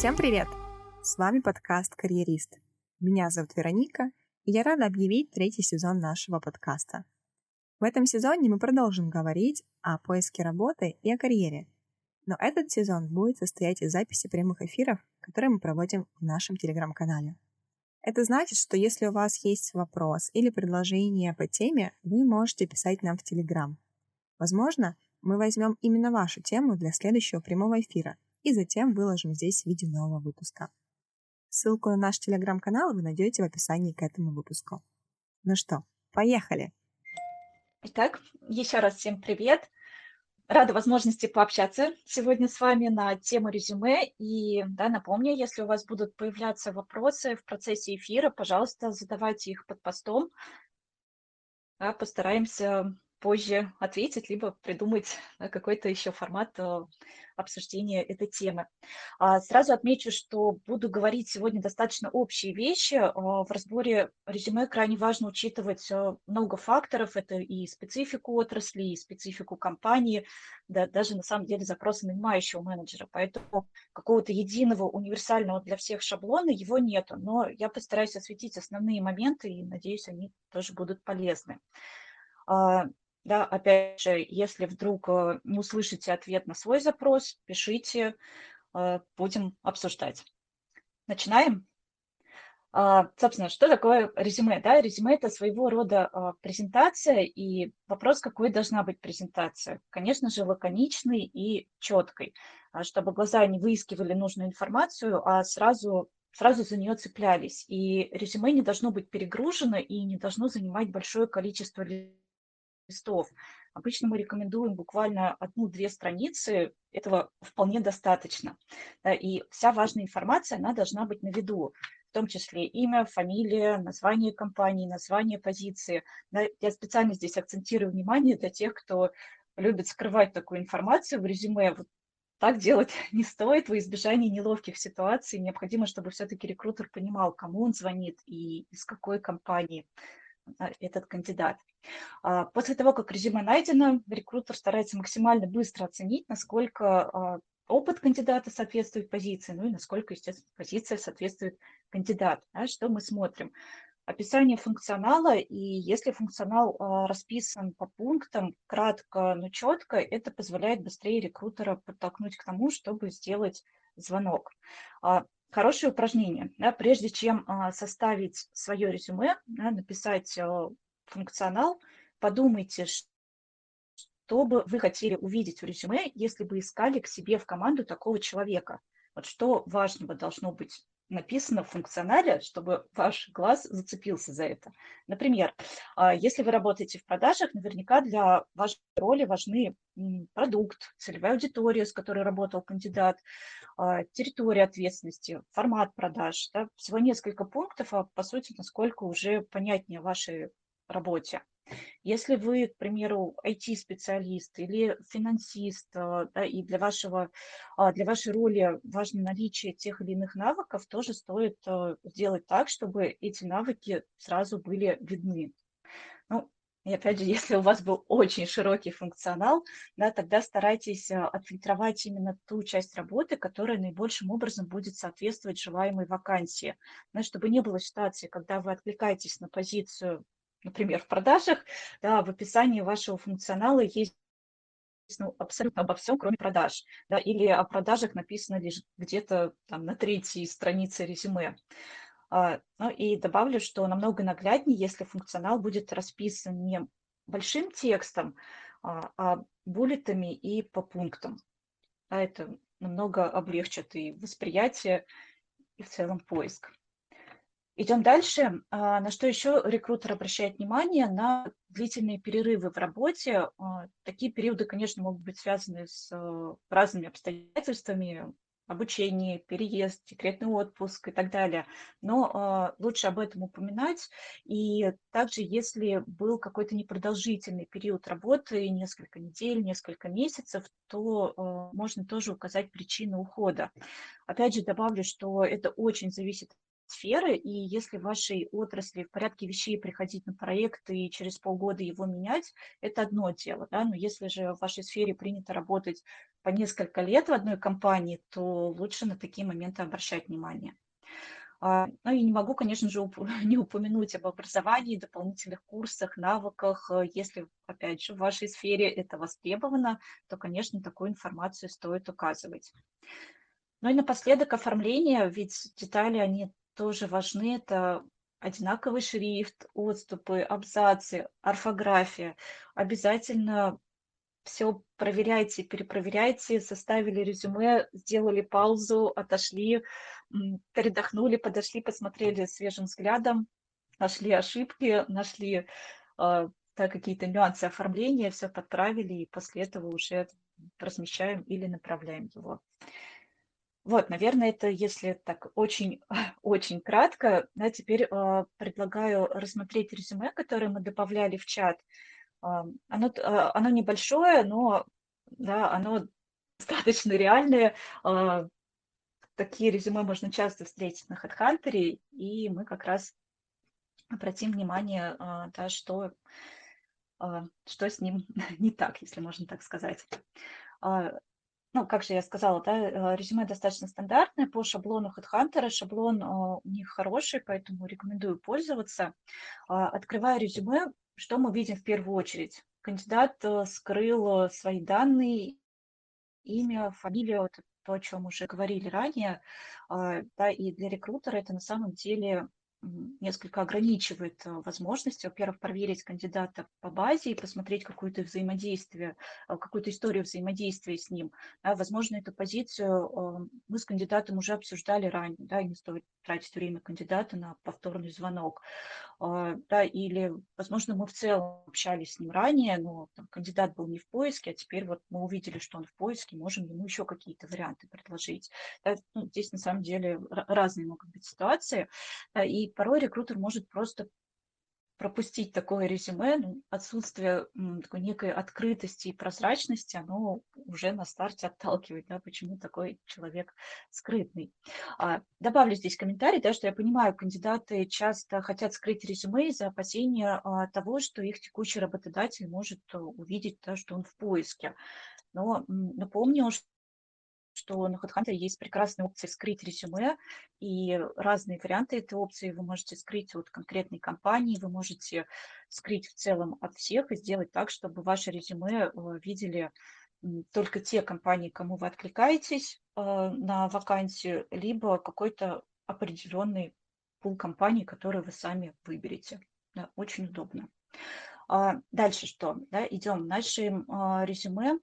Всем привет! С вами подкаст «Карьерист». Меня зовут Вероника, и я рада объявить третий сезон нашего подкаста. В этом сезоне мы продолжим говорить о поиске работы и о карьере. Но этот сезон будет состоять из записи прямых эфиров, которые мы проводим в нашем телеграм-канале. Это значит, что если у вас есть вопрос или предложение по теме, вы можете писать нам в Телеграм. Возможно, мы возьмем именно вашу тему для следующего прямого эфира и затем выложим здесь в виде нового выпуска. Ссылку на наш телеграм-канал вы найдете в описании к этому выпуску. Ну что, поехали! Итак, еще раз всем привет! Рада возможности пообщаться сегодня с вами на тему резюме. И да, напомню, если у вас будут появляться вопросы в процессе эфира, пожалуйста, задавайте их под постом. Да, постараемся позже ответить, либо придумать какой-то еще формат э, обсуждения этой темы. А, сразу отмечу, что буду говорить сегодня достаточно общие вещи. А, в разборе резюме крайне важно учитывать э, много факторов. Это и специфику отрасли, и специфику компании, да, даже на самом деле запросы нанимающего менеджера. Поэтому какого-то единого универсального для всех шаблона его нету. Но я постараюсь осветить основные моменты и надеюсь, они тоже будут полезны. Да, опять же, если вдруг э, не услышите ответ на свой запрос, пишите, э, будем обсуждать. Начинаем? А, собственно, что такое резюме? Да, резюме – это своего рода а, презентация, и вопрос, какой должна быть презентация. Конечно же, лаконичной и четкой, а, чтобы глаза не выискивали нужную информацию, а сразу, сразу за нее цеплялись. И резюме не должно быть перегружено и не должно занимать большое количество листов. Обычно мы рекомендуем буквально одну-две страницы, этого вполне достаточно. И вся важная информация, она должна быть на виду, в том числе имя, фамилия, название компании, название позиции. Я специально здесь акцентирую внимание для тех, кто любит скрывать такую информацию в резюме. Вот так делать не стоит во избежание неловких ситуаций. Необходимо, чтобы все-таки рекрутер понимал, кому он звонит и из какой компании этот кандидат. А, после того, как резюме найдено, рекрутер старается максимально быстро оценить, насколько а, опыт кандидата соответствует позиции, ну и насколько, естественно, позиция соответствует кандидату. Да, что мы смотрим? Описание функционала, и если функционал а, расписан по пунктам, кратко, но четко, это позволяет быстрее рекрутера подтолкнуть к тому, чтобы сделать звонок. Хорошее упражнение. Да, прежде чем составить свое резюме, да, написать функционал, подумайте, что бы вы хотели увидеть в резюме, если бы искали к себе в команду такого человека. Вот что важного должно быть написано в функционале, чтобы ваш глаз зацепился за это. Например, а, если вы работаете в продажах, наверняка для вашей роли важны продукт, целевая аудитория, с которой работал кандидат, а, территория ответственности, формат продаж. Да? Всего несколько пунктов, а по сути, насколько уже понятнее вашей работе. Если вы, к примеру, IT-специалист или финансист, э, да, и для, вашего, а, для вашей роли важно наличие тех или иных навыков, тоже стоит э, сделать так, чтобы эти навыки сразу были видны. Ну, и опять же, если у вас был очень широкий функционал, да, тогда старайтесь э, отфильтровать именно ту часть работы, которая наибольшим образом будет соответствовать желаемой вакансии. Да, чтобы не было ситуации, когда вы откликаетесь на позицию например, в продажах, да, в описании вашего функционала есть ну, абсолютно обо всем, кроме продаж. Да, или о продажах написано лишь где-то там на третьей странице резюме. А, ну и добавлю, что намного нагляднее, если функционал будет расписан не большим текстом, а, а буллетами и по пунктам. А это намного облегчит и восприятие, и в целом поиск. Идем дальше. А, на что еще рекрутер обращает внимание? На длительные перерывы в работе. А, такие периоды, конечно, могут быть связаны с э, разными обстоятельствами, обучение, переезд, декретный отпуск и так далее. Но а, лучше об этом упоминать. И также, если был какой-то непродолжительный период работы, несколько недель, несколько месяцев, то можно тоже указать причины ухода. Опять же, добавлю, что это очень зависит сферы, и если в вашей отрасли в порядке вещей приходить на проект и через полгода его менять, это одно дело, да, но если же в вашей сфере принято работать по несколько лет в одной компании, то лучше на такие моменты обращать внимание. А, ну и не могу, конечно же, не упомянуть об образовании, дополнительных курсах, навыках. Если, опять же, в вашей сфере это востребовано, то, конечно, такую информацию стоит указывать. Ну и напоследок оформление, ведь детали, они тоже важны. Это одинаковый шрифт, отступы, абзацы, орфография. Обязательно все проверяйте, перепроверяйте, составили резюме, сделали паузу, отошли, передохнули, подошли, посмотрели свежим взглядом, нашли ошибки, нашли э, какие-то нюансы оформления, все подправили, и после этого уже размещаем или направляем его. Вот, наверное, это если так очень, очень кратко. Да, теперь э, предлагаю рассмотреть резюме, которое мы добавляли в чат. Э, оно, э, оно небольшое, но да, оно достаточно реальное. Э, такие резюме можно часто встретить на HeadHunter, и мы как раз обратим внимание, э, да, что, э, что с ним не так, если можно так сказать. Э, ну, как же я сказала, да, э, резюме достаточно стандартное по шаблону HeadHunter. Шаблон а, у них хороший, поэтому рекомендую пользоваться. А, открывая резюме, что мы видим в первую очередь? Кандидат э, скрыл э, свои данные, имя, фамилию, то, о чем уже говорили ранее, а, да, и для рекрутера это на самом деле несколько ограничивает э, возможности, во-первых, проверить кандидата по базе и посмотреть какое-то взаимодействие, э, какую-то историю взаимодействия с ним. Да, возможно, эту позицию э, мы с кандидатом уже обсуждали ранее, да, и не стоит тратить время кандидата на повторный звонок. Да, или, возможно, мы в целом общались с ним ранее, но там, кандидат был не в поиске, а теперь вот мы увидели, что он в поиске, можем ему еще какие-то варианты предложить. Да, ну, здесь на самом деле разные могут быть ситуации, да, и порой рекрутер может просто пропустить такое резюме, ну, отсутствие такой некой открытости и прозрачности, оно уже на старте отталкивает, да, почему такой человек скрытный. А, добавлю здесь комментарий, да, что я понимаю, кандидаты часто хотят скрыть резюме из-за опасения а, того, что их текущий работодатель может э, увидеть, да, что он в поиске. Но напомню, что на HeadHunter есть прекрасная опция скрыть резюме, и разные варианты этой опции вы можете скрыть от конкретной компании, вы можете скрыть в целом от всех и сделать так, чтобы ваше резюме э, видели только те компании, кому вы откликаетесь э, на вакансию, либо какой-то определенный пул компаний, который вы сами выберете. Да, очень удобно. А дальше что? Да, идем. Нашим э, резюме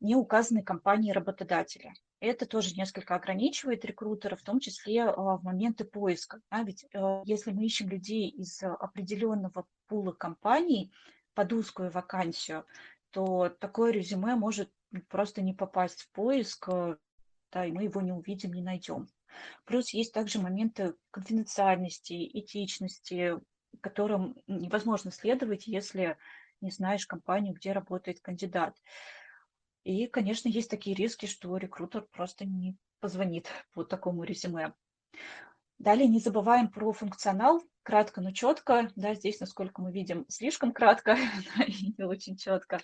не указаны компании работодателя. Это тоже несколько ограничивает рекрутера, в том числе а, в моменты поиска. А ведь э, если мы ищем людей из определенного пула компаний под узкую вакансию, то такое резюме может просто не попасть в поиск, э, да, и мы его не увидим, не найдем. Плюс есть также моменты конфиденциальности, этичности, которым невозможно следовать, если не знаешь компанию, где работает кандидат. И, конечно, есть такие риски, что рекрутер просто не позвонит по такому резюме. Далее не забываем про функционал, кратко, но четко. Да, здесь, насколько мы видим, слишком кратко и не очень четко.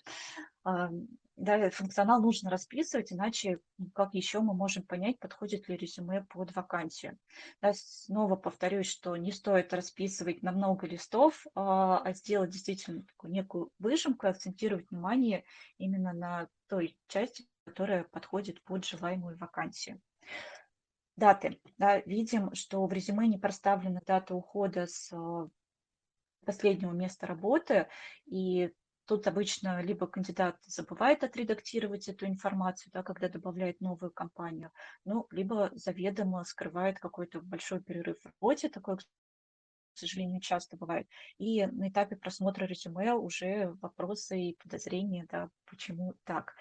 Да, функционал нужно расписывать, иначе как еще мы можем понять, подходит ли резюме под вакансию. Да, снова повторюсь, что не стоит расписывать на много листов, а, а сделать действительно такую некую выжимку, акцентировать внимание именно на той части, которая подходит под желаемую вакансию. Даты. Да, видим, что в резюме не проставлена дата ухода с а, последнего места работы, и Тут обычно либо кандидат забывает отредактировать эту информацию, да, когда добавляет новую компанию, ну, либо заведомо скрывает какой-то большой перерыв в работе, такое, к сожалению, часто бывает. И на этапе просмотра резюме уже вопросы и подозрения, да, почему так.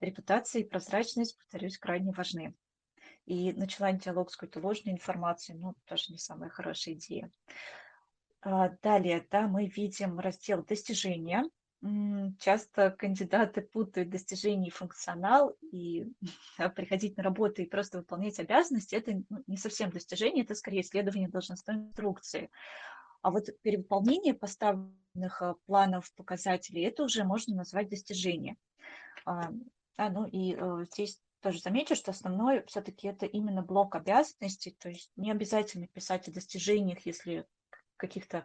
Репутация и прозрачность, повторюсь, крайне важны. И начала диалог с какой-то ложной информацией, ну, тоже не самая хорошая идея. А, далее, да, мы видим раздел «Достижения», часто кандидаты путают достижение и функционал, и да, приходить на работу и просто выполнять обязанности – это ну, не совсем достижение, это скорее исследование должностной инструкции. А вот перевыполнение поставленных а, планов, показателей – это уже можно назвать достижением. А, ну и э, здесь тоже замечу, что основной все-таки это именно блок обязанностей, то есть не обязательно писать о достижениях, если каких-то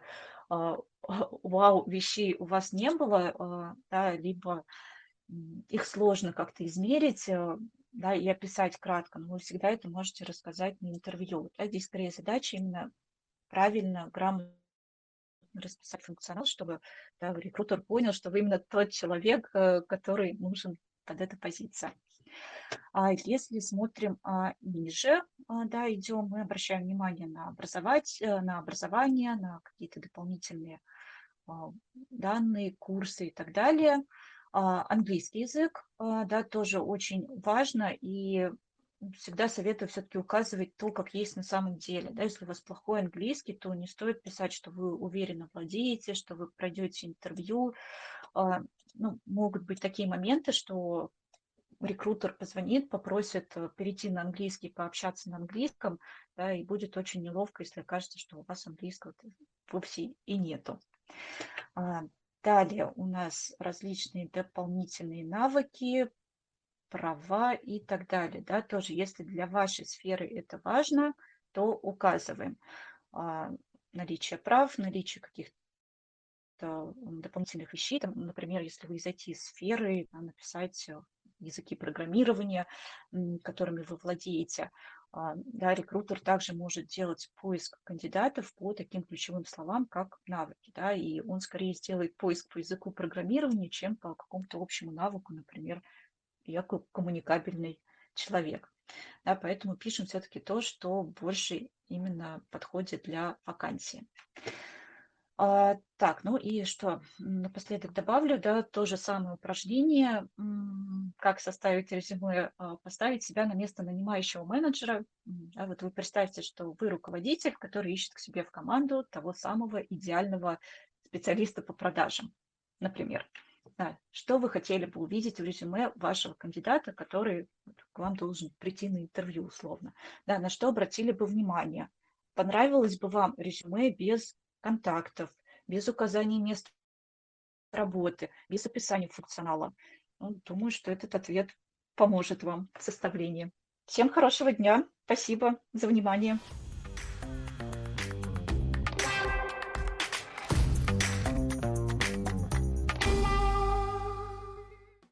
э, вау вещей у вас не было, э, да, либо их сложно как-то измерить, э, да, и описать кратко, но вы всегда это можете рассказать на интервью. Да, здесь скорее задача именно правильно, грамотно расписать функционал, чтобы да, рекрутер понял, что вы именно тот человек, э, который нужен под эту позицию. А если смотрим а, ниже, а, да, идем, мы обращаем внимание на, образовать, э, на образование, на какие-то дополнительные данные, курсы и так далее. Английский язык, да, тоже очень важно, и всегда советую все-таки указывать то, как есть на самом деле. Да, если у вас плохой английский, то не стоит писать, что вы уверенно владеете, что вы пройдете интервью. Ну, могут быть такие моменты, что рекрутер позвонит, попросит э, перейти на английский, пообщаться на английском, да, и будет очень неловко, если окажется, что у вас английского вовсе и нету. Далее у нас различные дополнительные навыки, права и так далее. Да, тоже, если для вашей сферы это важно, то указываем а, наличие прав, наличие каких-то дополнительных вещей. Там, например, если вы из IT-сферы, написать языки программирования, которыми вы владеете, а, да, рекрутер также может делать поиск кандидатов по таким ключевым словам, как навыки, да, и он скорее сделает поиск по языку программирования, чем по какому-то общему навыку, например, я коммуникабельный человек. Да, поэтому пишем все-таки то, что больше именно подходит для вакансии. А, так, ну и что, напоследок добавлю, да, то же самое упражнение, как составить резюме, а, поставить себя на место нанимающего менеджера. Да, вот вы представьте, что вы руководитель, который ищет к себе в команду того самого идеального специалиста по продажам, например. Да, что вы хотели бы увидеть в резюме вашего кандидата, который к вам должен прийти на интервью условно? Да, на что обратили бы внимание? Понравилось бы вам резюме без контактов, без указания мест работы, без описания функционала. Ну, думаю, что этот ответ поможет вам в составлении. Всем хорошего дня. Спасибо за внимание.